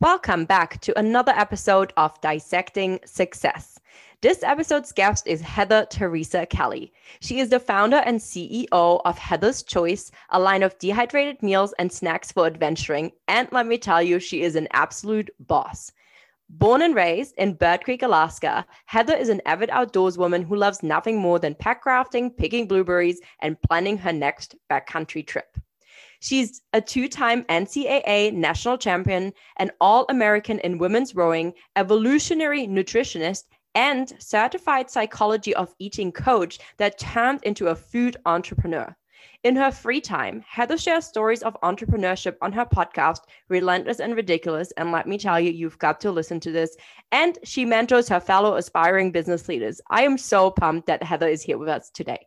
Welcome back to another episode of Dissecting Success. This episode's guest is Heather Teresa Kelly. She is the founder and CEO of Heather's Choice, a line of dehydrated meals and snacks for adventuring. And let me tell you, she is an absolute boss. Born and raised in Bird Creek, Alaska, Heather is an avid outdoors woman who loves nothing more than packrafting, picking blueberries, and planning her next backcountry trip. She's a two time NCAA national champion, an All American in women's rowing, evolutionary nutritionist, and certified psychology of eating coach that turned into a food entrepreneur. In her free time, Heather shares stories of entrepreneurship on her podcast, Relentless and Ridiculous. And let me tell you, you've got to listen to this. And she mentors her fellow aspiring business leaders. I am so pumped that Heather is here with us today.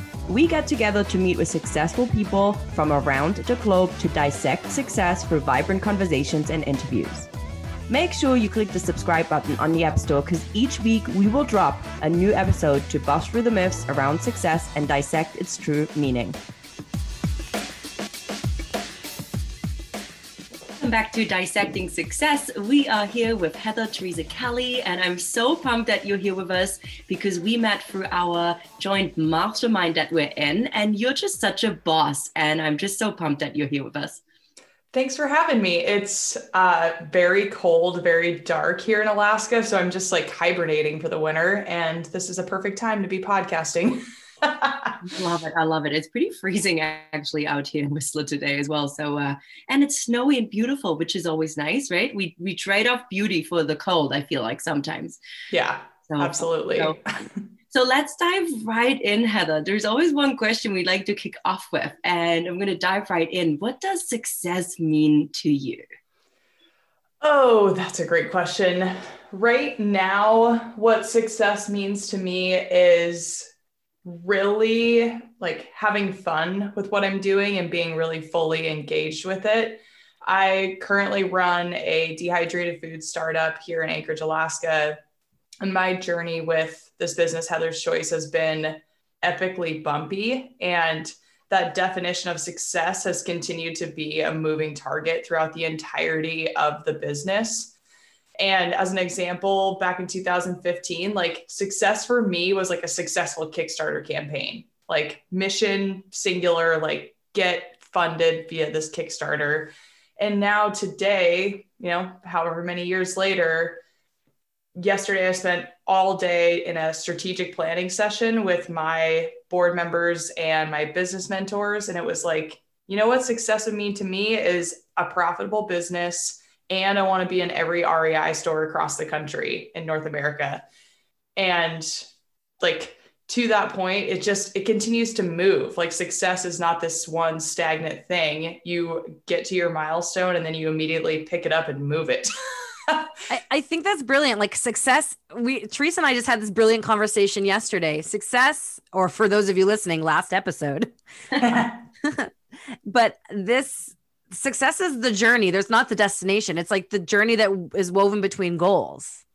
We get together to meet with successful people from around the globe to dissect success through vibrant conversations and interviews. Make sure you click the subscribe button on the App Store because each week we will drop a new episode to bust through the myths around success and dissect its true meaning. Back to Dissecting Success. We are here with Heather Teresa Kelly, and I'm so pumped that you're here with us because we met through our joint mastermind that we're in, and you're just such a boss. And I'm just so pumped that you're here with us. Thanks for having me. It's uh, very cold, very dark here in Alaska. So I'm just like hibernating for the winter. And this is a perfect time to be podcasting. love it. I love it. It's pretty freezing actually out here in Whistler today as well. So uh, and it's snowy and beautiful, which is always nice, right? We we trade off beauty for the cold. I feel like sometimes. Yeah, so, absolutely. So, so let's dive right in, Heather. There's always one question we like to kick off with, and I'm going to dive right in. What does success mean to you? Oh, that's a great question. Right now, what success means to me is really like having fun with what I'm doing and being really fully engaged with it. I currently run a dehydrated food startup here in Anchorage, Alaska. And my journey with this business, Heather's Choice, has been epically bumpy. And that definition of success has continued to be a moving target throughout the entirety of the business. And as an example, back in 2015, like success for me was like a successful Kickstarter campaign, like mission singular, like get funded via this Kickstarter. And now today, you know, however many years later, yesterday I spent all day in a strategic planning session with my board members and my business mentors. And it was like, you know what success would mean to me is a profitable business and I want to be in every REI store across the country in North America. And like to that point, it just it continues to move. Like success is not this one stagnant thing. You get to your milestone and then you immediately pick it up and move it. I, I think that's brilliant. Like success, we Teresa and I just had this brilliant conversation yesterday. Success, or for those of you listening, last episode. but this success is the journey. There's not the destination. It's like the journey that is woven between goals.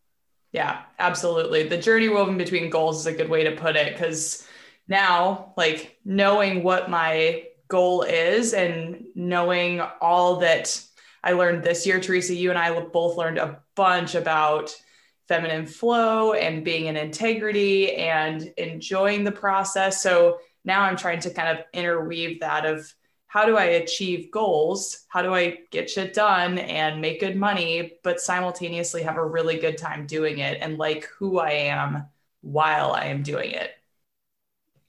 Yeah, absolutely. The journey woven between goals is a good way to put it because now, like knowing what my goal is and knowing all that I learned this year, Teresa, you and I both learned a bunch about feminine flow and being in integrity and enjoying the process. So now I'm trying to kind of interweave that of how do I achieve goals? How do I get shit done and make good money, but simultaneously have a really good time doing it and like who I am while I am doing it?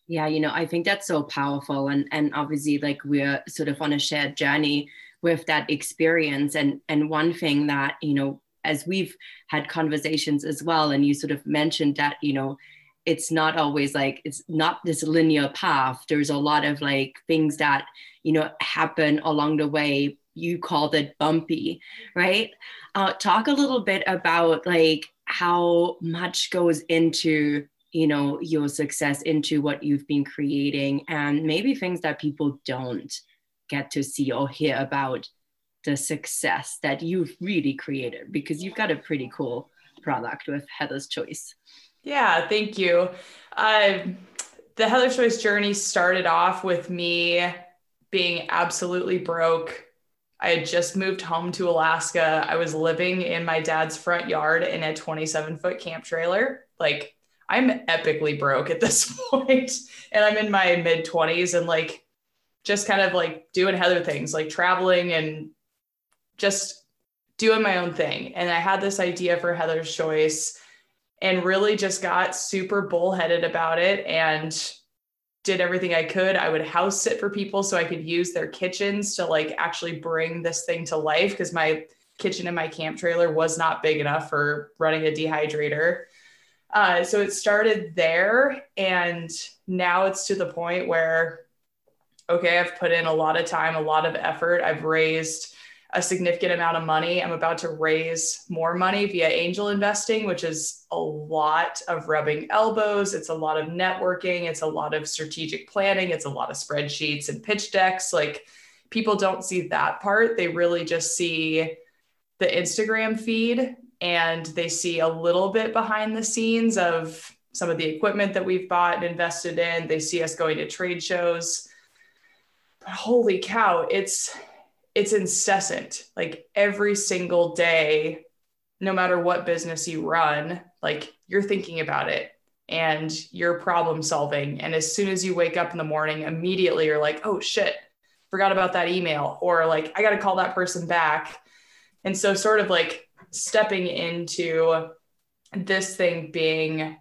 Yeah, you know, I think that's so powerful. And and obviously like we're sort of on a shared journey with that experience. And and one thing that, you know, as we've had conversations as well, and you sort of mentioned that, you know, it's not always like it's not this linear path. There's a lot of like things that you know happen along the way. You called it bumpy right? Uh, talk a little bit about like how much goes into you know your success into what you've been creating and maybe things that people don't get to see or hear about the success that you've really created because you've got a pretty cool product with heather's choice yeah, thank you. Uh, the Heather's Choice journey started off with me being absolutely broke. I had just moved home to Alaska. I was living in my dad's front yard in a 27 foot camp trailer. Like, I'm epically broke at this point, and I'm in my mid 20s and like just kind of like doing Heather things, like traveling and just doing my own thing. And I had this idea for Heather's Choice and really just got super bullheaded about it and did everything I could. I would house sit for people so I could use their kitchens to like actually bring this thing to life because my kitchen in my camp trailer was not big enough for running a dehydrator. Uh, so it started there. And now it's to the point where, okay, I've put in a lot of time, a lot of effort. I've raised a significant amount of money. I'm about to raise more money via angel investing, which is a lot of rubbing elbows. It's a lot of networking. It's a lot of strategic planning. It's a lot of spreadsheets and pitch decks. Like people don't see that part. They really just see the Instagram feed and they see a little bit behind the scenes of some of the equipment that we've bought and invested in. They see us going to trade shows. But holy cow, it's it's incessant. Like every single day no matter what business you run like you're thinking about it and you're problem solving. And as soon as you wake up in the morning immediately you're like oh shit forgot about that email or like i got to call that person back. And so sort of like stepping into this thing being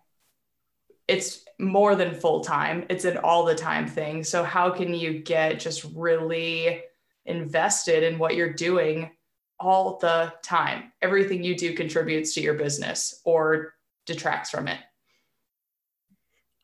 it's more than full time it's an all the time thing. So how can you get just really invested in what you're doing all the time. Everything you do contributes to your business or detracts from it.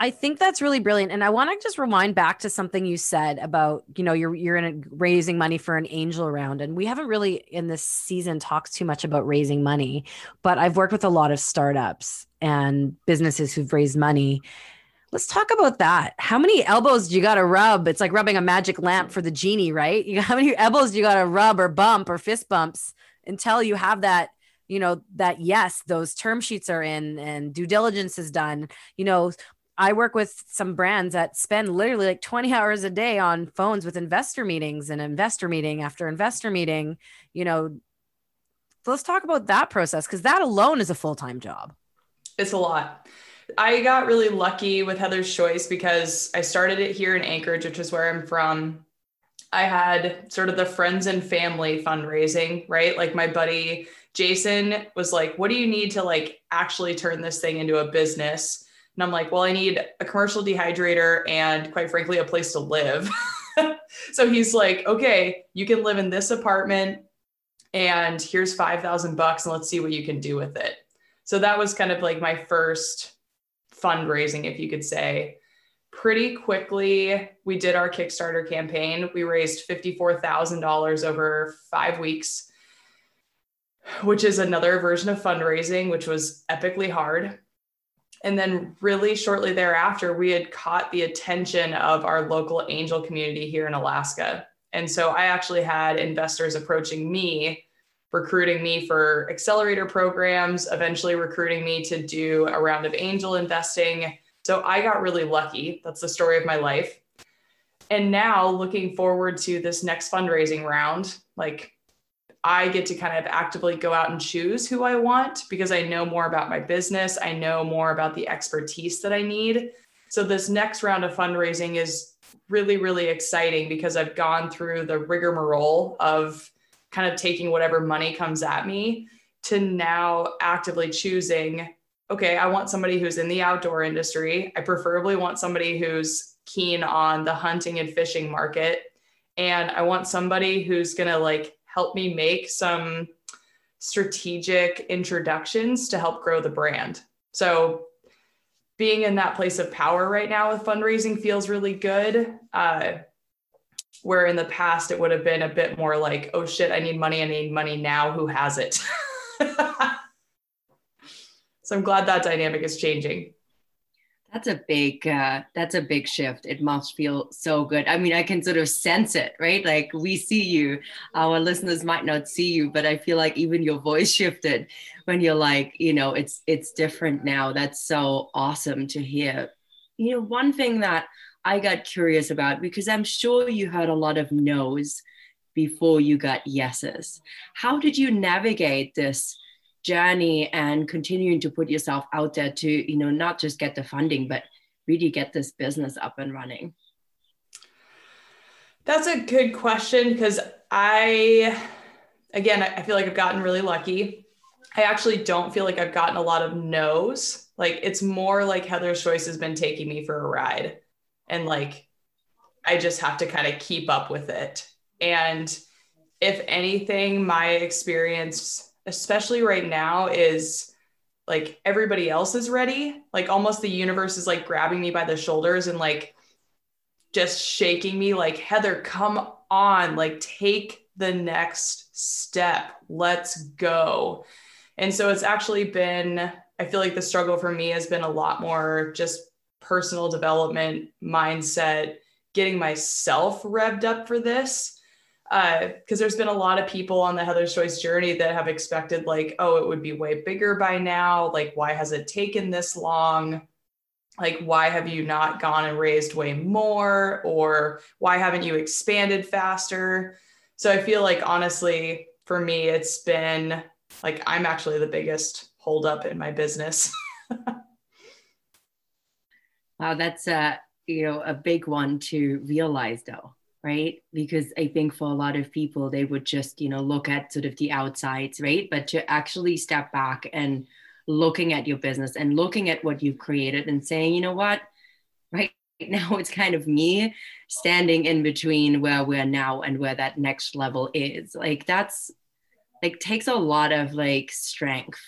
I think that's really brilliant. And I want to just rewind back to something you said about, you know, you're you're in a, raising money for an angel round. And we haven't really in this season talked too much about raising money, but I've worked with a lot of startups and businesses who've raised money. Let's talk about that. How many elbows do you got to rub? It's like rubbing a magic lamp for the genie, right? You how many elbows do you got to rub or bump or fist bumps until you have that, you know, that yes, those term sheets are in and due diligence is done. You know, I work with some brands that spend literally like 20 hours a day on phones with investor meetings and investor meeting after investor meeting, you know. So let's talk about that process because that alone is a full-time job. It's a lot. I got really lucky with Heather's Choice because I started it here in Anchorage, which is where I'm from. I had sort of the friends and family fundraising, right? Like my buddy Jason was like, What do you need to like actually turn this thing into a business? And I'm like, Well, I need a commercial dehydrator and quite frankly, a place to live. so he's like, Okay, you can live in this apartment and here's 5,000 bucks and let's see what you can do with it. So that was kind of like my first fundraising, if you could say. Pretty quickly, we did our Kickstarter campaign. We raised $54,000 over five weeks, which is another version of fundraising, which was epically hard. And then, really shortly thereafter, we had caught the attention of our local angel community here in Alaska. And so I actually had investors approaching me recruiting me for accelerator programs, eventually recruiting me to do a round of angel investing. So I got really lucky. That's the story of my life. And now looking forward to this next fundraising round, like I get to kind of actively go out and choose who I want because I know more about my business. I know more about the expertise that I need. So this next round of fundraising is really, really exciting because I've gone through the rigmarole of kind of taking whatever money comes at me to now actively choosing okay, I want somebody who's in the outdoor industry. I preferably want somebody who's keen on the hunting and fishing market. And I want somebody who's going to like help me make some strategic introductions to help grow the brand. So being in that place of power right now with fundraising feels really good. Uh, where in the past it would have been a bit more like, oh shit, I need money, I need money now. Who has it? so I'm glad that dynamic is changing. That's a big uh, that's a big shift. It must feel so good. I mean, I can sort of sense it, right? Like we see you. Our listeners might not see you, but I feel like even your voice shifted when you're like, you know, it's it's different now. That's so awesome to hear. You know, one thing that I got curious about because I'm sure you heard a lot of no's before you got yeses. How did you navigate this journey and continuing to put yourself out there to you know not just get the funding but really get this business up and running? That's a good question because i again i feel like i've gotten really lucky. I actually don't feel like i've gotten a lot of no's. Like it's more like heather's choice has been taking me for a ride and like i just have to kind of keep up with it. And if anything my experience especially right now is like everybody else is ready. Like almost the universe is like grabbing me by the shoulders and like just shaking me like heather come on. Like take the next step. Let's go. And so it's actually been i feel like the struggle for me has been a lot more just personal development mindset getting myself revved up for this because uh, there's been a lot of people on the Heather's Choice journey that have expected, like, oh, it would be way bigger by now. Like, why has it taken this long? Like, why have you not gone and raised way more? Or why haven't you expanded faster? So I feel like, honestly, for me, it's been like I'm actually the biggest holdup in my business. wow, that's a you know a big one to realize, though right? Because i think for a lot of people they would just you know look at sort of the outsides right? But to actually step back and looking at your business and looking at what you've created and saying you know what? Right now it's kind of me standing in between where we're now and where that next level is. Like that's like takes a lot of like strength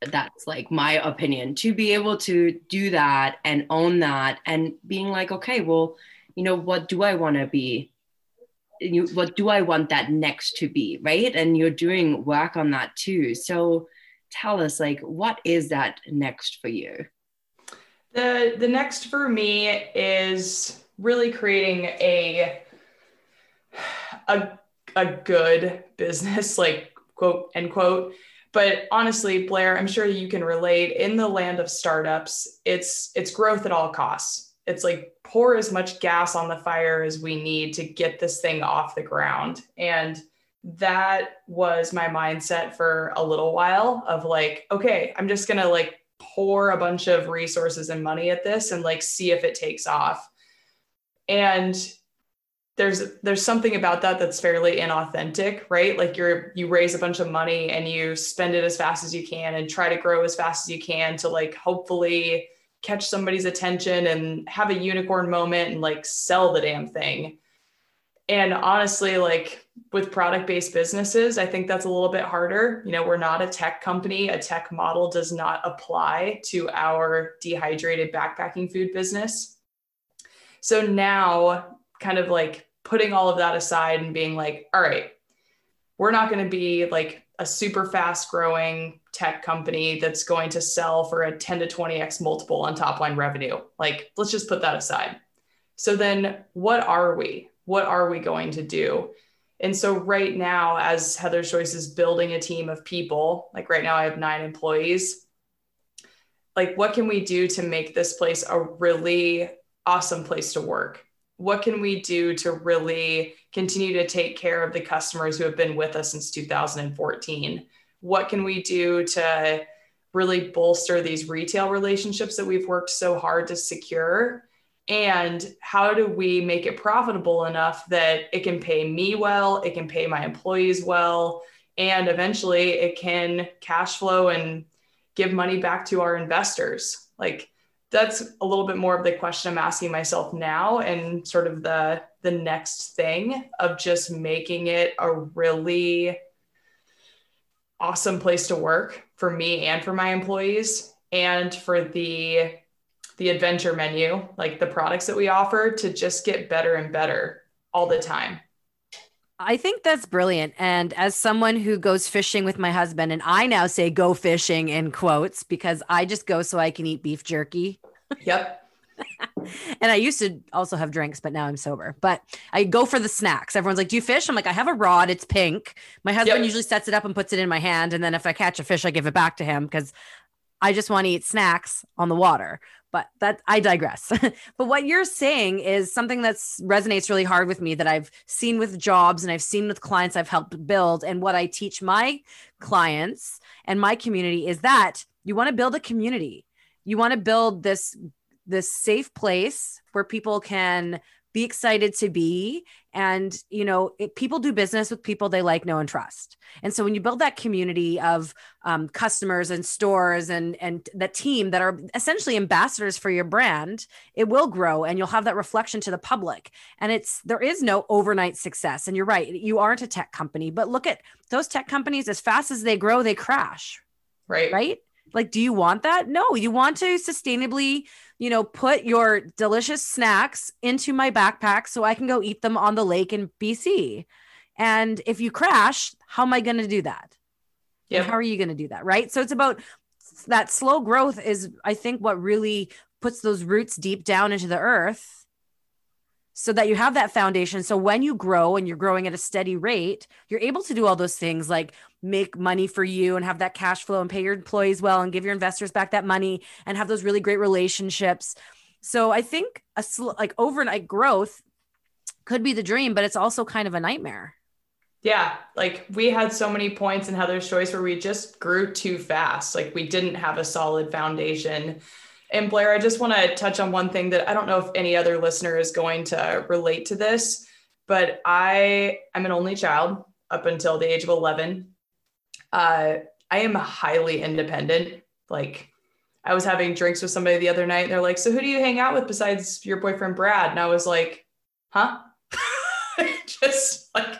that's like my opinion. To be able to do that and own that and being like okay well you know what do i want to be? You, what do i want that next to be? Right? And you're doing work on that too. So tell us like what is that next for you? The the next for me is really creating a a, a good business like quote end quote but honestly blair i'm sure you can relate in the land of startups it's it's growth at all costs it's like pour as much gas on the fire as we need to get this thing off the ground. And that was my mindset for a little while of like, okay, I'm just going to like pour a bunch of resources and money at this and like see if it takes off. And there's there's something about that that's fairly inauthentic, right? Like you're you raise a bunch of money and you spend it as fast as you can and try to grow as fast as you can to like hopefully catch somebody's attention and have a unicorn moment and like sell the damn thing. And honestly, like with product based businesses, I think that's a little bit harder. You know, we're not a tech company, a tech model does not apply to our dehydrated backpacking food business. So now, kind of like putting all of that aside and being like, all right, we're not going to be like a super fast growing tech company that's going to sell for a 10 to 20x multiple on top line revenue. Like, let's just put that aside. So, then what are we? What are we going to do? And so, right now, as Heather's Choice is building a team of people, like right now, I have nine employees. Like, what can we do to make this place a really awesome place to work? What can we do to really continue to take care of the customers who have been with us since 2014 what can we do to really bolster these retail relationships that we've worked so hard to secure and how do we make it profitable enough that it can pay me well, it can pay my employees well, and eventually it can cash flow and give money back to our investors? Like that's a little bit more of the question I'm asking myself now and sort of the the next thing of just making it a really awesome place to work for me and for my employees and for the the adventure menu, like the products that we offer to just get better and better all the time. I think that's brilliant. And as someone who goes fishing with my husband, and I now say go fishing in quotes because I just go so I can eat beef jerky. Yep. and I used to also have drinks, but now I'm sober. But I go for the snacks. Everyone's like, Do you fish? I'm like, I have a rod. It's pink. My husband yep. usually sets it up and puts it in my hand. And then if I catch a fish, I give it back to him because I just want to eat snacks on the water but that I digress. but what you're saying is something that resonates really hard with me that I've seen with jobs and I've seen with clients I've helped build. And what I teach my clients and my community is that you want to build a community. You want to build this this safe place where people can be excited to be. And you know it, people do business with people they like know and trust. And so when you build that community of um, customers and stores and and that team that are essentially ambassadors for your brand it will grow and you'll have that reflection to the public. And it's there is no overnight success. And you're right you aren't a tech company but look at those tech companies as fast as they grow they crash. Right. Right like do you want that no you want to sustainably you know, put your delicious snacks into my backpack so I can go eat them on the lake in BC. And if you crash, how am I going to do that? Yeah. How are you going to do that? Right. So it's about that slow growth, is I think what really puts those roots deep down into the earth so that you have that foundation. So when you grow and you're growing at a steady rate, you're able to do all those things like make money for you and have that cash flow and pay your employees well and give your investors back that money and have those really great relationships. So I think a sl- like overnight growth could be the dream, but it's also kind of a nightmare. Yeah, like we had so many points in Heather's Choice where we just grew too fast. Like we didn't have a solid foundation and Blair, I just want to touch on one thing that I don't know if any other listener is going to relate to this, but I am an only child up until the age of 11. Uh, I am highly independent. Like I was having drinks with somebody the other night and they're like, so who do you hang out with besides your boyfriend, Brad? And I was like, huh? just like,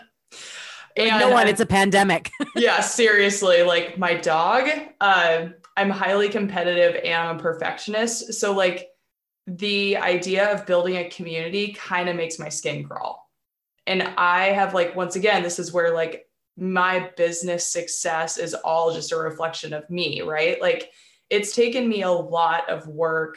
and no one, it's a pandemic. yeah, seriously. Like my dog, uh, I'm highly competitive and I'm a perfectionist. So like the idea of building a community kind of makes my skin crawl. And I have like once again, this is where like my business success is all just a reflection of me, right? Like it's taken me a lot of work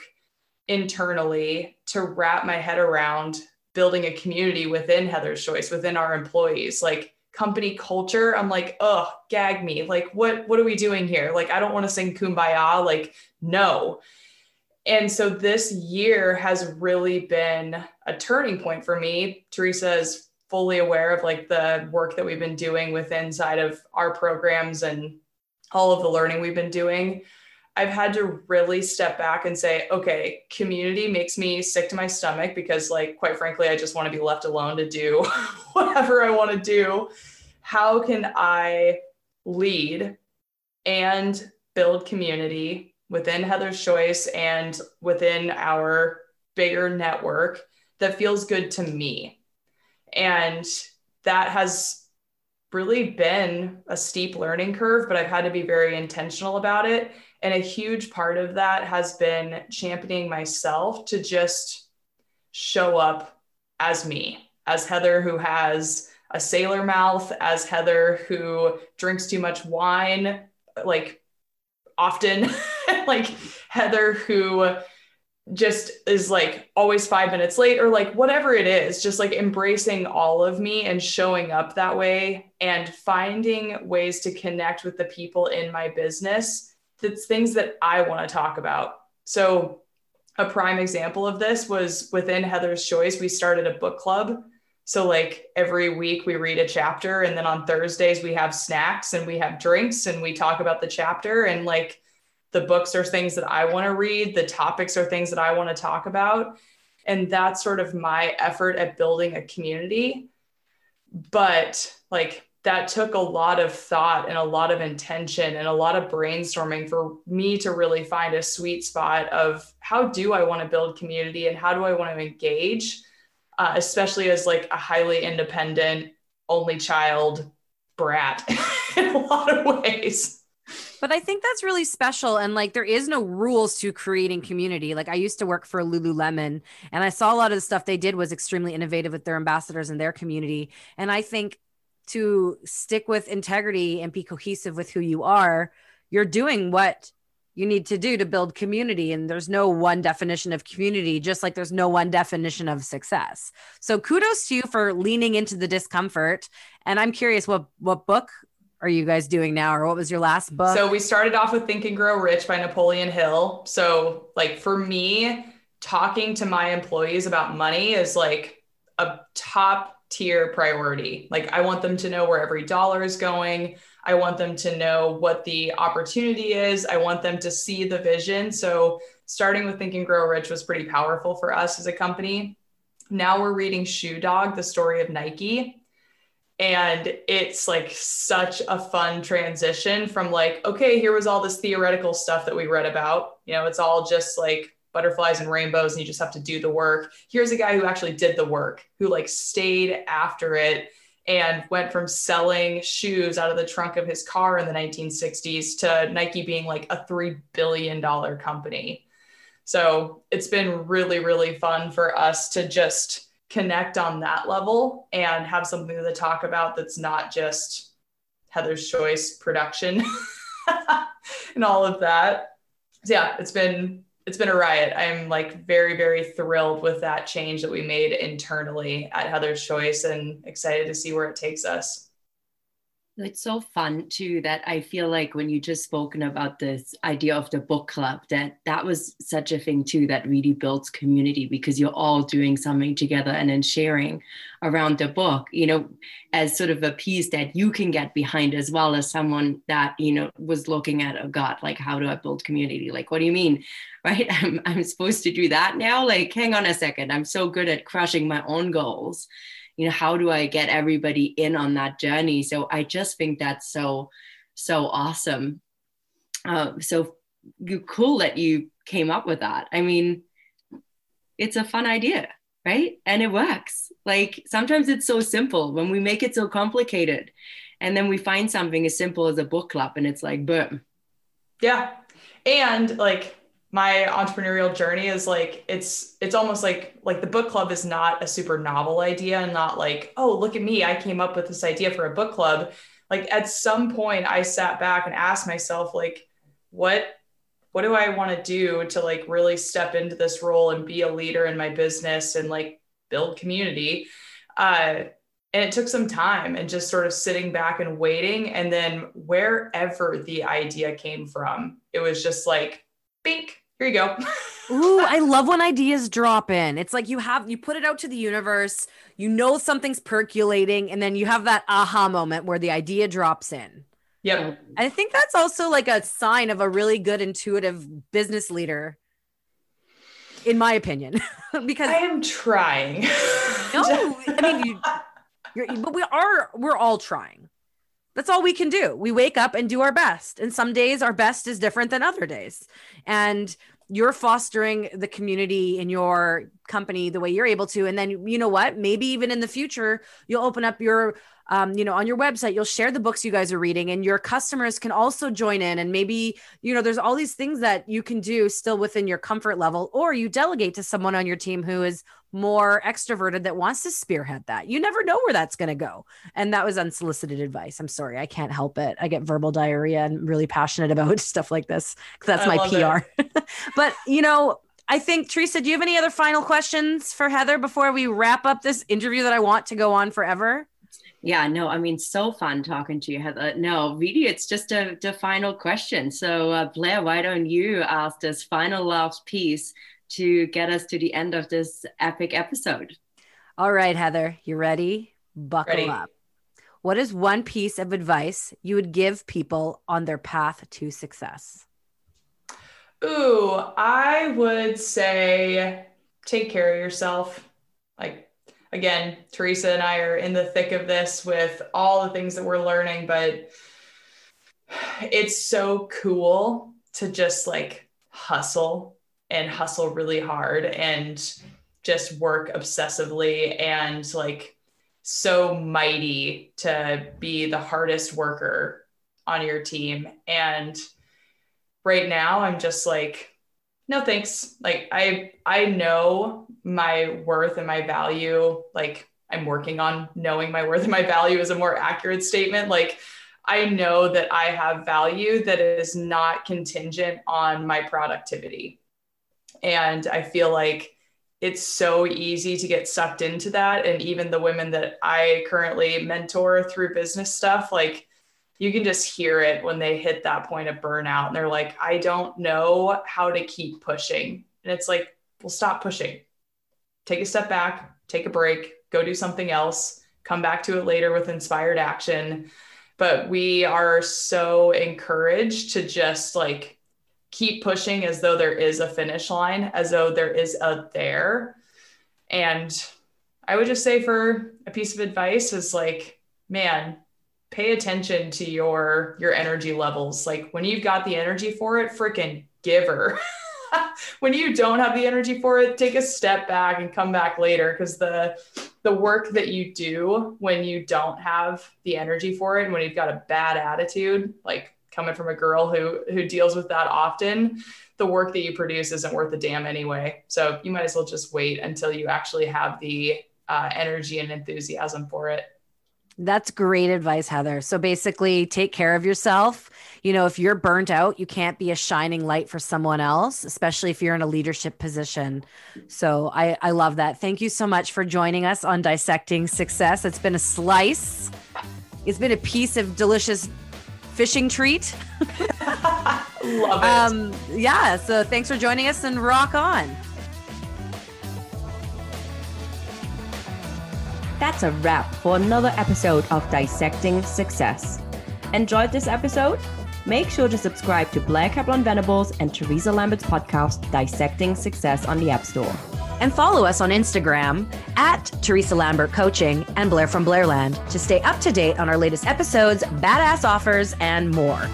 internally to wrap my head around building a community within Heather's Choice, within our employees. Like company culture i'm like oh gag me. Like what what are we doing here? Like i don't want to sing kumbaya. Like no. And so this year has really been a turning point for me. Teresa is fully aware of like the work that we've been doing with inside of our programs and all of the learning we've been doing I've had to really step back and say, okay, community makes me sick to my stomach because, like, quite frankly, I just want to be left alone to do whatever I want to do. How can I lead and build community within Heather's Choice and within our bigger network that feels good to me? And that has really been a steep learning curve, but I've had to be very intentional about it and a huge part of that has been championing myself to just show up as me, as Heather, who has a sailor mouth, as Heather, who drinks too much wine, like often, like Heather, who just is like always five minutes late or like whatever it is, just like embracing all of me and showing up that way and finding ways to connect with the people in my business it's things that I want to talk about. So, a prime example of this was within Heather's Choice, we started a book club. So, like every week we read a chapter, and then on Thursdays we have snacks and we have drinks and we talk about the chapter. And like the books are things that I want to read, the topics are things that I want to talk about. And that's sort of my effort at building a community. But like that took a lot of thought and a lot of intention and a lot of brainstorming for me to really find a sweet spot of how do I want to build community and how do I want to engage, uh, especially as like a highly independent only child brat in a lot of ways. But I think that's really special. And like, there is no rules to creating community. Like, I used to work for Lululemon and I saw a lot of the stuff they did was extremely innovative with their ambassadors and their community. And I think to stick with integrity and be cohesive with who you are, you're doing what you need to do to build community. And there's no one definition of community, just like there's no one definition of success. So kudos to you for leaning into the discomfort. And I'm curious, what what book are you guys doing now, or what was your last book? So we started off with Think and Grow Rich by Napoleon Hill. So like for me, talking to my employees about money is like a top tier priority. Like I want them to know where every dollar is going. I want them to know what the opportunity is. I want them to see the vision. So starting with Think and Grow Rich was pretty powerful for us as a company. Now we're reading Shoe Dog, the story of Nike. And it's like such a fun transition from like, okay, here was all this theoretical stuff that we read about. You know, it's all just like butterflies and rainbows and you just have to do the work. Here's a guy who actually did the work, who like stayed after it and went from selling shoes out of the trunk of his car in the 1960s to Nike being like a $3 billion company. So it's been really, really fun for us to just connect on that level and have something to talk about that's not just Heather's Choice production and all of that. So yeah, it's been it's been a riot. I'm like very, very thrilled with that change that we made internally at Heather's Choice and excited to see where it takes us. It's so fun too that I feel like when you just spoken about this idea of the book club, that that was such a thing too that really builds community because you're all doing something together and then sharing around the book, you know, as sort of a piece that you can get behind as well as someone that, you know, was looking at, oh God, like how do I build community? Like, what do you mean? Right? I'm, I'm supposed to do that now? Like, hang on a second. I'm so good at crushing my own goals you know how do i get everybody in on that journey? So i just think that's so so awesome. Uh, so you cool that you came up with that. I mean it's a fun idea right? And it works. Like sometimes it's so simple. When we make it so complicated and then we find something as simple as a book club and it's like boom. Yeah. And like my entrepreneurial journey is like it's it's almost like like the book club is not a super novel idea and not like oh look at me i came up with this idea for a book club. Like at some point i sat back and asked myself like what what do i want to do to like really step into this role and be a leader in my business and like build community? Uh and it took some time and just sort of sitting back and waiting. And then wherever the idea came from it was just like bink, here you go. Ooh, I love when ideas drop in. It's like you have you put it out to the universe, you know something's percolating, and then you have that aha moment where the idea drops in. Yep. I think that's also like a sign of a really good intuitive business leader, in my opinion. because I am trying. no, I mean you, you're, but we are we're all trying. That's all we can do. We wake up and do our best. And some days our best is different than other days. And you're fostering the community in your company the way you're able to. And then, you know what? Maybe even in the future, you'll open up your um, you know, on your website, you'll share the books you guys are reading, and your customers can also join in. And maybe, you know, there's all these things that you can do still within your comfort level, or you delegate to someone on your team who is more extroverted that wants to spearhead that. You never know where that's going to go. And that was unsolicited advice. I'm sorry, I can't help it. I get verbal diarrhea and really passionate about stuff like this because that's I my PR. but, you know, I think, Teresa, do you have any other final questions for Heather before we wrap up this interview that I want to go on forever? Yeah, no, I mean, so fun talking to you, Heather. No, really, it's just a, the final question. So, uh, Blair, why don't you ask this final last piece to get us to the end of this epic episode? All right, Heather, you ready? Buckle ready. up. What is one piece of advice you would give people on their path to success? Ooh, I would say take care of yourself. Like, again, Teresa and I are in the thick of this with all the things that we're learning, but it's so cool to just like hustle and hustle really hard and just work obsessively and like so mighty to be the hardest worker on your team. And right now, I'm just like, no thanks. Like I I know my worth and my value. Like I'm working on knowing my worth and my value is a more accurate statement. Like I know that I have value that is not contingent on my productivity. And I feel like it's so easy to get sucked into that. And even the women that I currently mentor through business stuff, like you can just hear it when they hit that point of burnout. And they're like, I don't know how to keep pushing. And it's like, well, stop pushing. Take a step back, take a break, go do something else, come back to it later with inspired action. But we are so encouraged to just like keep pushing as though there is a finish line, as though there is a there. And I would just say for a piece of advice is like, man, pay attention to your your energy levels. Like when you've got the energy for it, freaking give her. when you don't have the energy for it, take a step back and come back later because the the work that you do when you don't have the energy for it and when you've got a bad attitude, like coming from a girl who who deals with that often the work that you produce isn't worth a damn anyway so you might as well just wait until you actually have the uh, energy and enthusiasm for it that's great advice, Heather. So basically, take care of yourself. You know, if you're burnt out, you can't be a shining light for someone else, especially if you're in a leadership position. So I, I love that. Thank you so much for joining us on Dissecting Success. It's been a slice, it's been a piece of delicious fishing treat. Love it. Um, yeah. So thanks for joining us and rock on. That's a wrap for another episode of Dissecting Success. Enjoyed this episode? Make sure to subscribe to Blair Kaplan Venables and Teresa Lambert's podcast, Dissecting Success, on the App Store. And follow us on Instagram at Teresa Lambert Coaching and Blair from Blairland to stay up to date on our latest episodes, badass offers, and more.